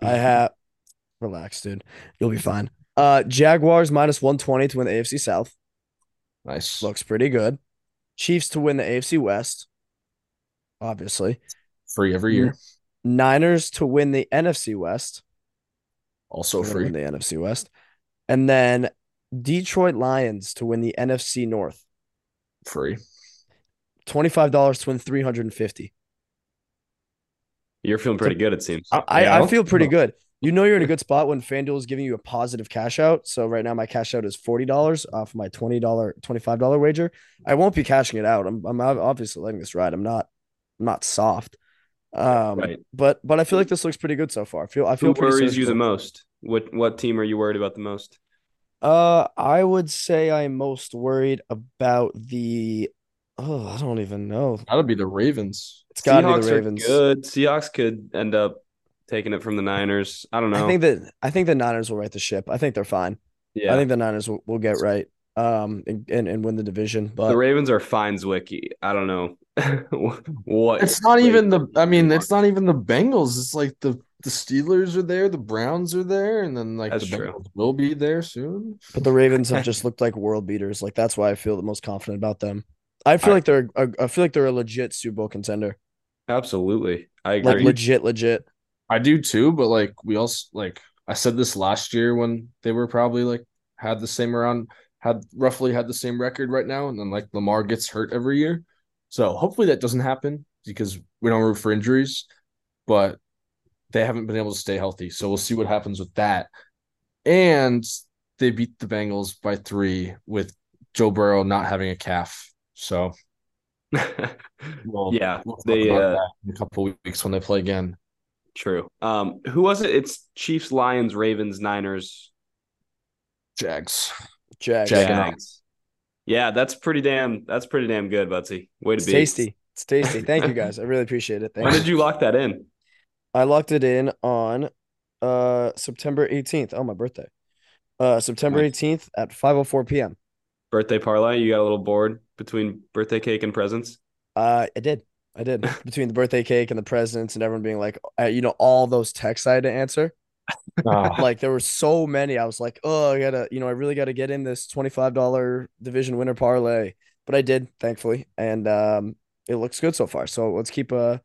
I have relax, dude. You'll be fine. Uh, Jaguars minus one twenty to win the AFC South. nice. Looks pretty good. Chiefs to win the AFC West. Obviously. free every year. Niners to win the NFC West. Also free. the NFC West. And then Detroit Lions to win the NFC North. Free. $25 to win 350. You're feeling pretty good, it seems. I, I, Yeah, I I feel pretty good. You know you're in a good spot when FanDuel is giving you a positive cash out. So right now my cash out is $40 off my $20, $25 wager. I won't be cashing it out. I'm I'm obviously letting this ride. I'm not I'm not soft. Um Right. but but I feel like this looks pretty good so far. I feel I feel Who worries you the most? What what team are you worried about the most? Uh, I would say I'm most worried about the. Oh, I don't even know. That'll be the Ravens. It's got to be Seahawks the are Ravens. good. Seahawks could end up taking it from the Niners. I don't know. I think that I think the Niners will right the ship. I think they're fine. yeah. I think the Niners will, will get right. Um, and, and and win the division. But the Ravens are fine, Zwicky. I don't know what. It's not Wait, even the. I mean, it's not even the Bengals. It's like the the Steelers are there, the Browns are there, and then like That's the true. Bengals will be there soon. but the Ravens have just looked like world beaters. Like that's why I feel the most confident about them. I feel I- like they're a, I feel like they're a legit Super Bowl contender. Absolutely, I agree. Like legit, legit. I do too, but like we also like I said this last year when they were probably like had the same around had roughly had the same record right now, and then like Lamar gets hurt every year. So hopefully that doesn't happen because we don't root for injuries, but they haven't been able to stay healthy. So we'll see what happens with that. And they beat the Bengals by three with Joe Burrow not having a calf. So we'll, yeah, we'll talk they about uh, that in a couple weeks when they play again. true. Um, who was it? It's Chiefs, Lions, Ravens, Niners, Jags. Jags. Jag- Jags. Yeah, that's pretty damn. That's pretty damn good, Buttsie. Way to It's be. tasty. It's tasty. Thank you guys. I really appreciate it. Thank When you. did you lock that in? I locked it in on uh September 18th. Oh, my birthday. Uh September Nice. 18th at 5:04 p.m. Birthday parlay. You got a little bored between birthday cake and presents. Uh I did. I I did. Between the birthday cake and the presents and everyone being like, uh, you know, all those texts I had to answer. Ah, Like there were so many. I was like, oh, I gotta, you know, I really gotta get in this $25 division winner parlay. But I did, thankfully. And um it looks good so far. So let's keep uh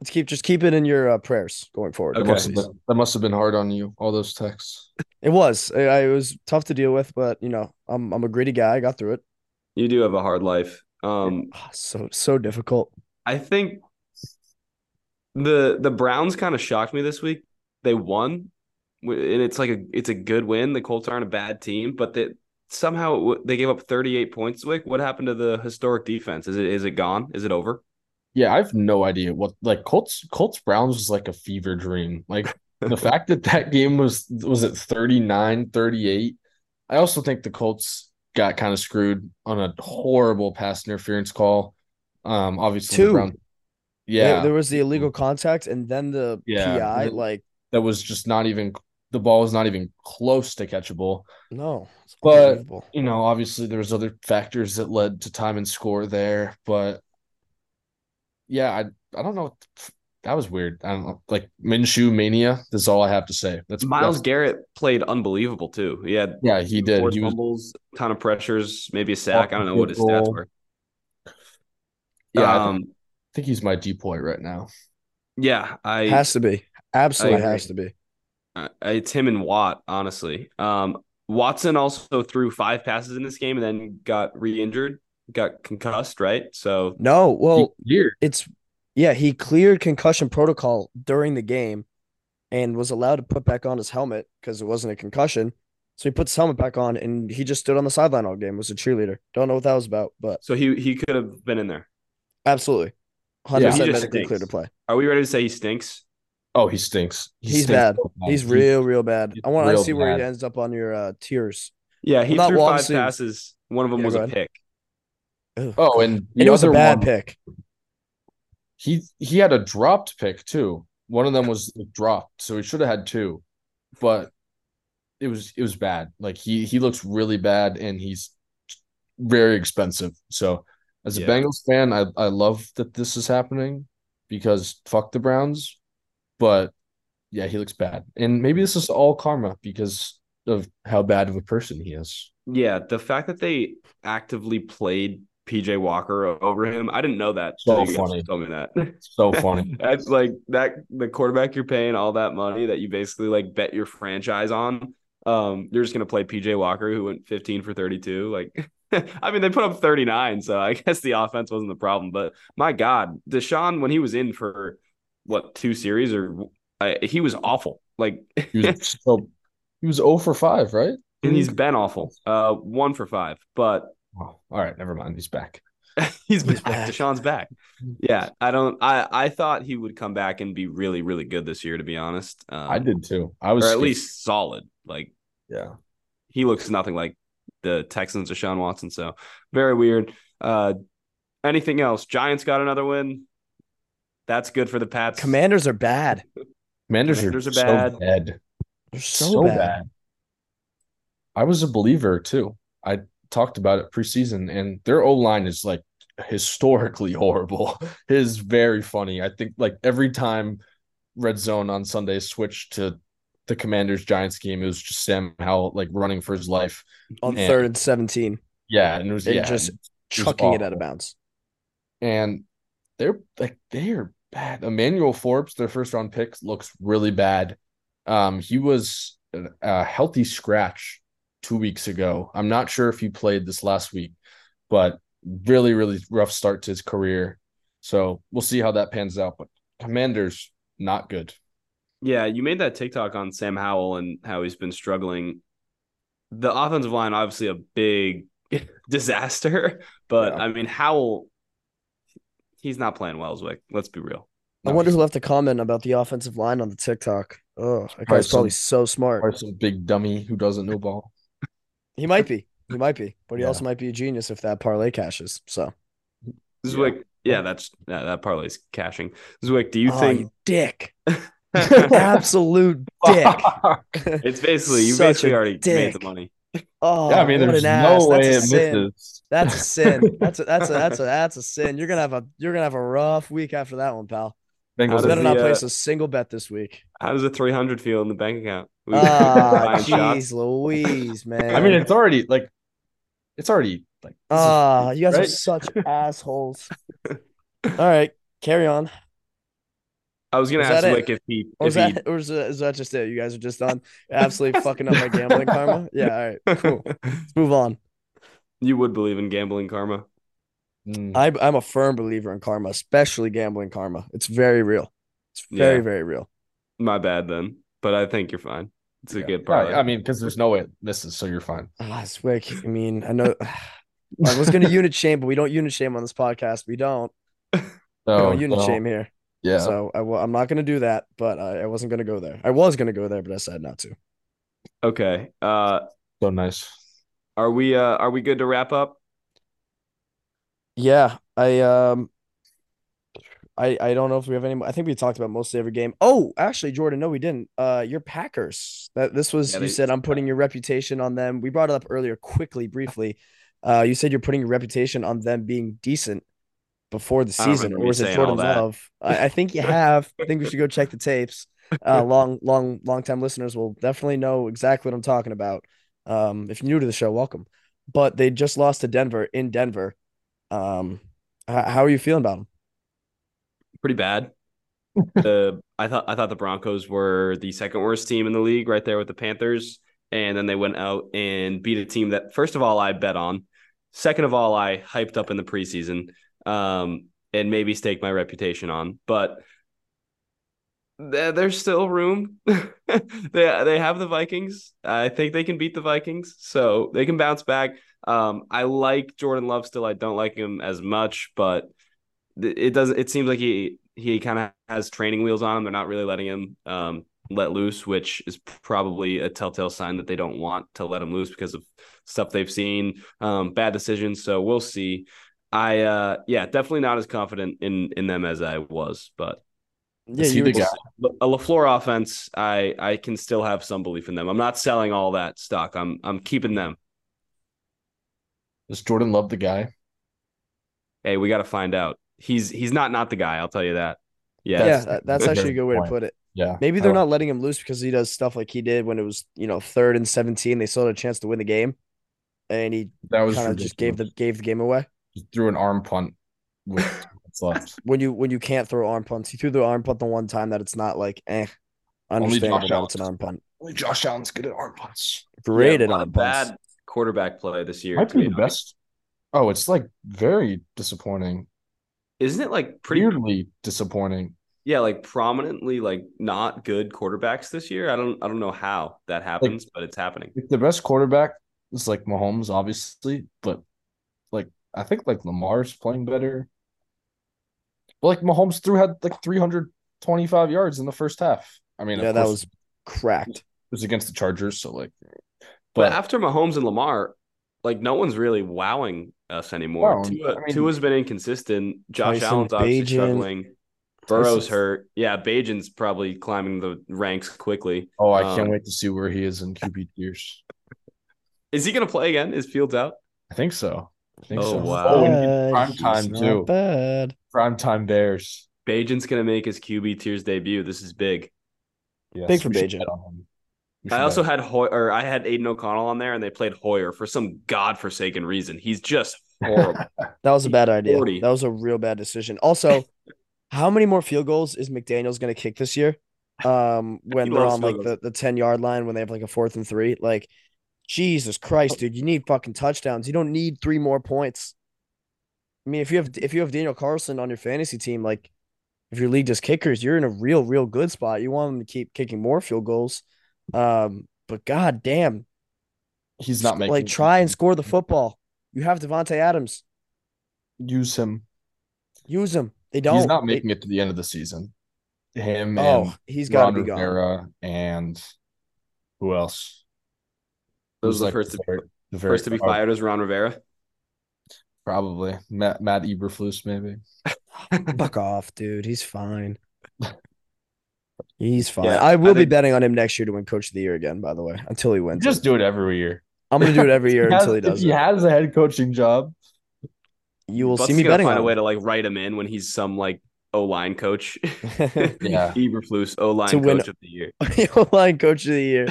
let's keep just keep it in your uh, prayers going forward. that, Okay. must have been, that must have been hard on you, all those texts. It was. I, I- it was tough to deal with, but you know, I'm I'm a gritty guy. I got through it. You do have a hard life. Um, Ah, So so difficult. I think the the Browns kind of shocked me this week. They won, and it's like a it's a good win. The Colts aren't a bad team, but they somehow w- they gave up 38 points. Wick, what happened to the historic defense? Is it is it gone? Is it over? Yeah, I have no idea what like Colts Colts Browns was like a fever dream. Like the fact that that game was was at 39 38 I also think the Colts got kind of screwed on a horrible pass interference call. Um obviously Two. Browns There- yeah there was the illegal contact and then the Yeah. PI. Like that was just not even the ball was not even close to catchable. no, But- You know, obviously there was other factors that led to time and score there, but yeah, I I don't know. That was weird. I don't know. Like Minshew mania. That's all I have to say. That's Miles that's- Garrett played unbelievable too. He had Yeah, he did. forced He was fumbles, ton of pressures, maybe a sack. I don't know what his stats were. yeah. I um, think, I think he's my depoy right now. yeah. I has to be. Absolutely agree. has to be. Uh, it's him and Watt, honestly. Um, Watson also threw five passes in this game and then got re-injured, got concussed, right? So No, well, it's yeah, he cleared concussion protocol during the game and was allowed to put back on his helmet because it wasn't a concussion. So he puts his helmet back on and he just stood on the sideline all game, was a cheerleader. Don't know what that was about, but so he he could have been in there. absolutely. 100% he just medically clear stinks. to play. Are we ready to say he stinks? oh, he stinks. He He's stinks bad. so He's real, real bad. he's I want to real see where he ends up on your uh, tiers. Yeah, he I'm threw five passes. One of them Yeah, was a pick. Ugh. Oh, and and the it was a other bad one, pick. He he had a dropped pick too. One of them was dropped, so he should have had two, but it was it was bad. Like he he looks really bad, and he's very expensive. So as a Yeah. Bengals fan, I I love that this is happening because fuck the Browns, but yeah, he looks bad, and maybe this is all karma because of how bad of a person he is. Yeah, the fact that they actively played PJ Walker over him, I didn't know that. So till you guys funny. Told me that. So funny. That's like that the quarterback you're paying all that money that you basically like bet your franchise on. Um, you're just gonna play PJ Walker who went 15 for 32. Like I mean, they put up 39, so I guess the offense wasn't the problem. But my God, Deshaun, when he was in for what two series or I, he was awful. Like He was so he was 0 for 5, right? and he's been awful. Uh one for five, but Oh, all right, never mind. He's back. he's back. He's back. Deshaun's back. Yeah, I don't. I I thought he would come back and be really really good this year. To be honest, um, I did too. I was or at scared. least solid. Like yeah. he looks nothing like the Texans Deshaun Watson. So very weird. Uh, anything else? Giants got another win. That's good for the Pats. Commanders are bad. Commanders, Commanders are, are so bad. bad. They're so, bad. I was a believer too. I talked about it preseason, and their O line is like historically horrible. It is very funny. I think like every time Red Zone on Sunday switched to the Commanders Giants game, it was just Sam Howell like running for his life. On And- third and 17, Yeah, and it was and yeah, just was chucking it out of bounds. and they're like they are bad. Emmanuel Forbes, their first round pick, looks really bad. Um, he was a healthy scratch two weeks ago. I'm not sure if he played this last week, but really, really rough start to his career. So we'll see how that pans out. But Commanders, not good. Yeah, you made that TikTok on Sam Howell and how he's been struggling. The offensive line, obviously, a big disaster, but Yeah. I mean, Howell, he's not playing well, Zwick. Let's be real. I wonder who left a comment about the offensive line on the TikTok. Oh, that Probably guy's probably some- so smart. Or some big dummy who doesn't know ball. He might be. He might be, but he Yeah. also might be a genius if that parlay cashes. So, Zwick, yeah, that's yeah, that parlay's cashing. Zwick, do you oh, think you dick, absolute dick. it's basically you Such basically a already made the money? Oh, yeah, I mean, what there's an ass. no way that's it a sin. misses. That's a sin. That's a that's a that's a that's a sin. You're gonna have a you're gonna have a rough week after that one, pal. Bengals Better the, not uh, place a single bet this week. How does a 300 feel in the bank account? Ah, jeez, Louise, man. I mean, it's already like, it's already like. ah, you guys are such assholes. All right, carry on. I was gonna Was ask that? Wick if he Or if is he that or is that, is that just it? You guys are just done absolutely fucking up my gambling karma. Yeah, all right, cool. Let's move on. you would believe in gambling karma. Mm. I, I'm a firm believer in karma, especially gambling karma. It's very real. It's very Yeah. very real. My bad then, but I think you're fine. It's a Yeah. good Right, parlay. I mean, because there's no way it misses, so you're fine. Ah, Zwick. I mean, I know. I was gonna unit shame, but we don't unit shame on this podcast. We don't. we don't unit so, shame here. Yeah. So I, am not gonna do that. But I, I wasn't gonna go there. I was gonna go there, but I decided not to. okay. Uh, so nice. are we uh are we good to wrap up? Yeah, I um, I I don't know if we have any. I think we talked about mostly every game. Oh, actually, Jordan, no, we didn't. Uh, your Packers. That this was Yeah, you they- said I'm putting your reputation on them. We brought it up earlier, quickly, briefly. Uh, you said you're putting your reputation on them being decent before the season, or was it Jordan. Love? I, I think you have. I think we should go check the tapes. Uh, long, long, long time listeners will definitely know exactly what I'm talking about. Um, if you're new to the show, welcome. But they just lost to Denver in Denver. Um, h- how are you feeling about them? Pretty bad. the I thought I thought the Broncos were the second worst team in the league, right there with the Panthers, and then they went out and beat a team that first of all I bet on, second of all I hyped up in the preseason, um, and maybe staked my reputation on, but. there- There's still room. they they have the Vikings. I think they can beat the Vikings, so they can bounce back. Um, I like Jordan Love still. I don't like him as much, but it does. It seems like he he kind of has training wheels on him. They're not really letting him um, let loose, which is probably a telltale sign that they don't want to let him loose because of stuff they've seen, um, bad decisions. So we'll see. I uh, yeah, definitely not as confident in in them as I was, but Yeah, you the guy? a Lafleur offense, I I can still have some belief in them. I'm not selling all that stock. I'm I'm keeping them. Does Jordan love the guy? Hey, we got to find out. He's he's not not the guy. I'll tell you that. yeah, Yeah, That's- that's that's actually a good way to put it. Yeah. Maybe they're don't- letting him loose because he does stuff like he did when it was, you know, third and 17. They still had a chance to win the game. And he That was kind of just gave the gave the game away. Just threw an arm punt with left. When you when you can't throw arm punts, he threw the arm punt the one time that it's not like eh. Understandable Josh that it's an arm punt. Only Josh Allen's good at arm punts. Great Yeah, at arm punts. bad quarterback play this year. Might to be be the best. Oh, it's like very disappointing. Isn't it like pretty? Weirdly disappointing. Yeah, like prominently like not good quarterbacks this year. I don't I don't know how that happens, but it's happening. The best quarterback is like Mahomes, obviously, but like I think like Lamar's playing better. But like Mahomes threw had like 325 yards in the first half. I mean, Yeah, that course, was cracked. it was against the Chargers, so like But but after Mahomes and Lamar, like no one's really wowing us anymore. No, Tua, I mean- Tua's been inconsistent. Josh Tyson Allen's obviously Bagent. struggling. Burrow's Tyson's- hurt. Yeah, Bagent's probably climbing the ranks quickly. oh, I can't Um, wait to see where he is in QB tiers. Is he gonna play again? Is Fields out? I think so. I think Oh, so. wow. Oh, and Bad. prime He's time not too. Bad. Prime time Bears. Bagent's gonna make his QB tiers debut. This is big. Yes, Big for we Bagent. bet on him. We I also had Hoy or I had Aidan O'Connell on there, and they played Hoyer for some godforsaken reason. He's just horrible. That was a bad idea. 40. That was a real bad decision. Also, how many more field goals is McDaniels going to kick this year? Um, when He they're on like the, the 10 yard line when they have like a fourth and three. Like, Jesus Christ, dude, you need fucking touchdowns. You don't need three more points. I mean, if you have if you have Daniel Carlson on your fantasy team, like if your league does kickers, you're in a real, real good spot. You want them to keep kicking more field goals. Um, but god damn, he's not making like try and score the football. You have Davante Adams. use him. Use him. They don't. He's not They- making it to the end of the season. Him Oh, and he's got to be gone. Rivera and who else? Those are the like, first to, very- the very- first to be oh, fired as Ron Rivera. Probably Matt Matt Eberflus, maybe. Fuck off, dude. He's fine. He's fine. Yeah, I will I be think- betting on him next year to win Coach of the Year again. By the way, until he wins. Just it. do it every year. I'm gonna do it every year He has- until he if does he it. has a head coaching job. You will Butts see me betting find on a way him. to like write him in when he's some like O line coach. Yeah. Eberflus O line To win- coach of the year. O line coach of the year.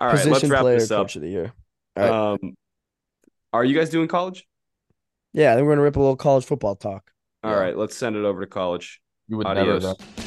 All right, let's wrap player this up. coach of the year. All right. Um, are you guys doing college? Yeah, then we're gonna rip a little college football talk. All Yeah. right, let's send it over to college. You would Adios. never know.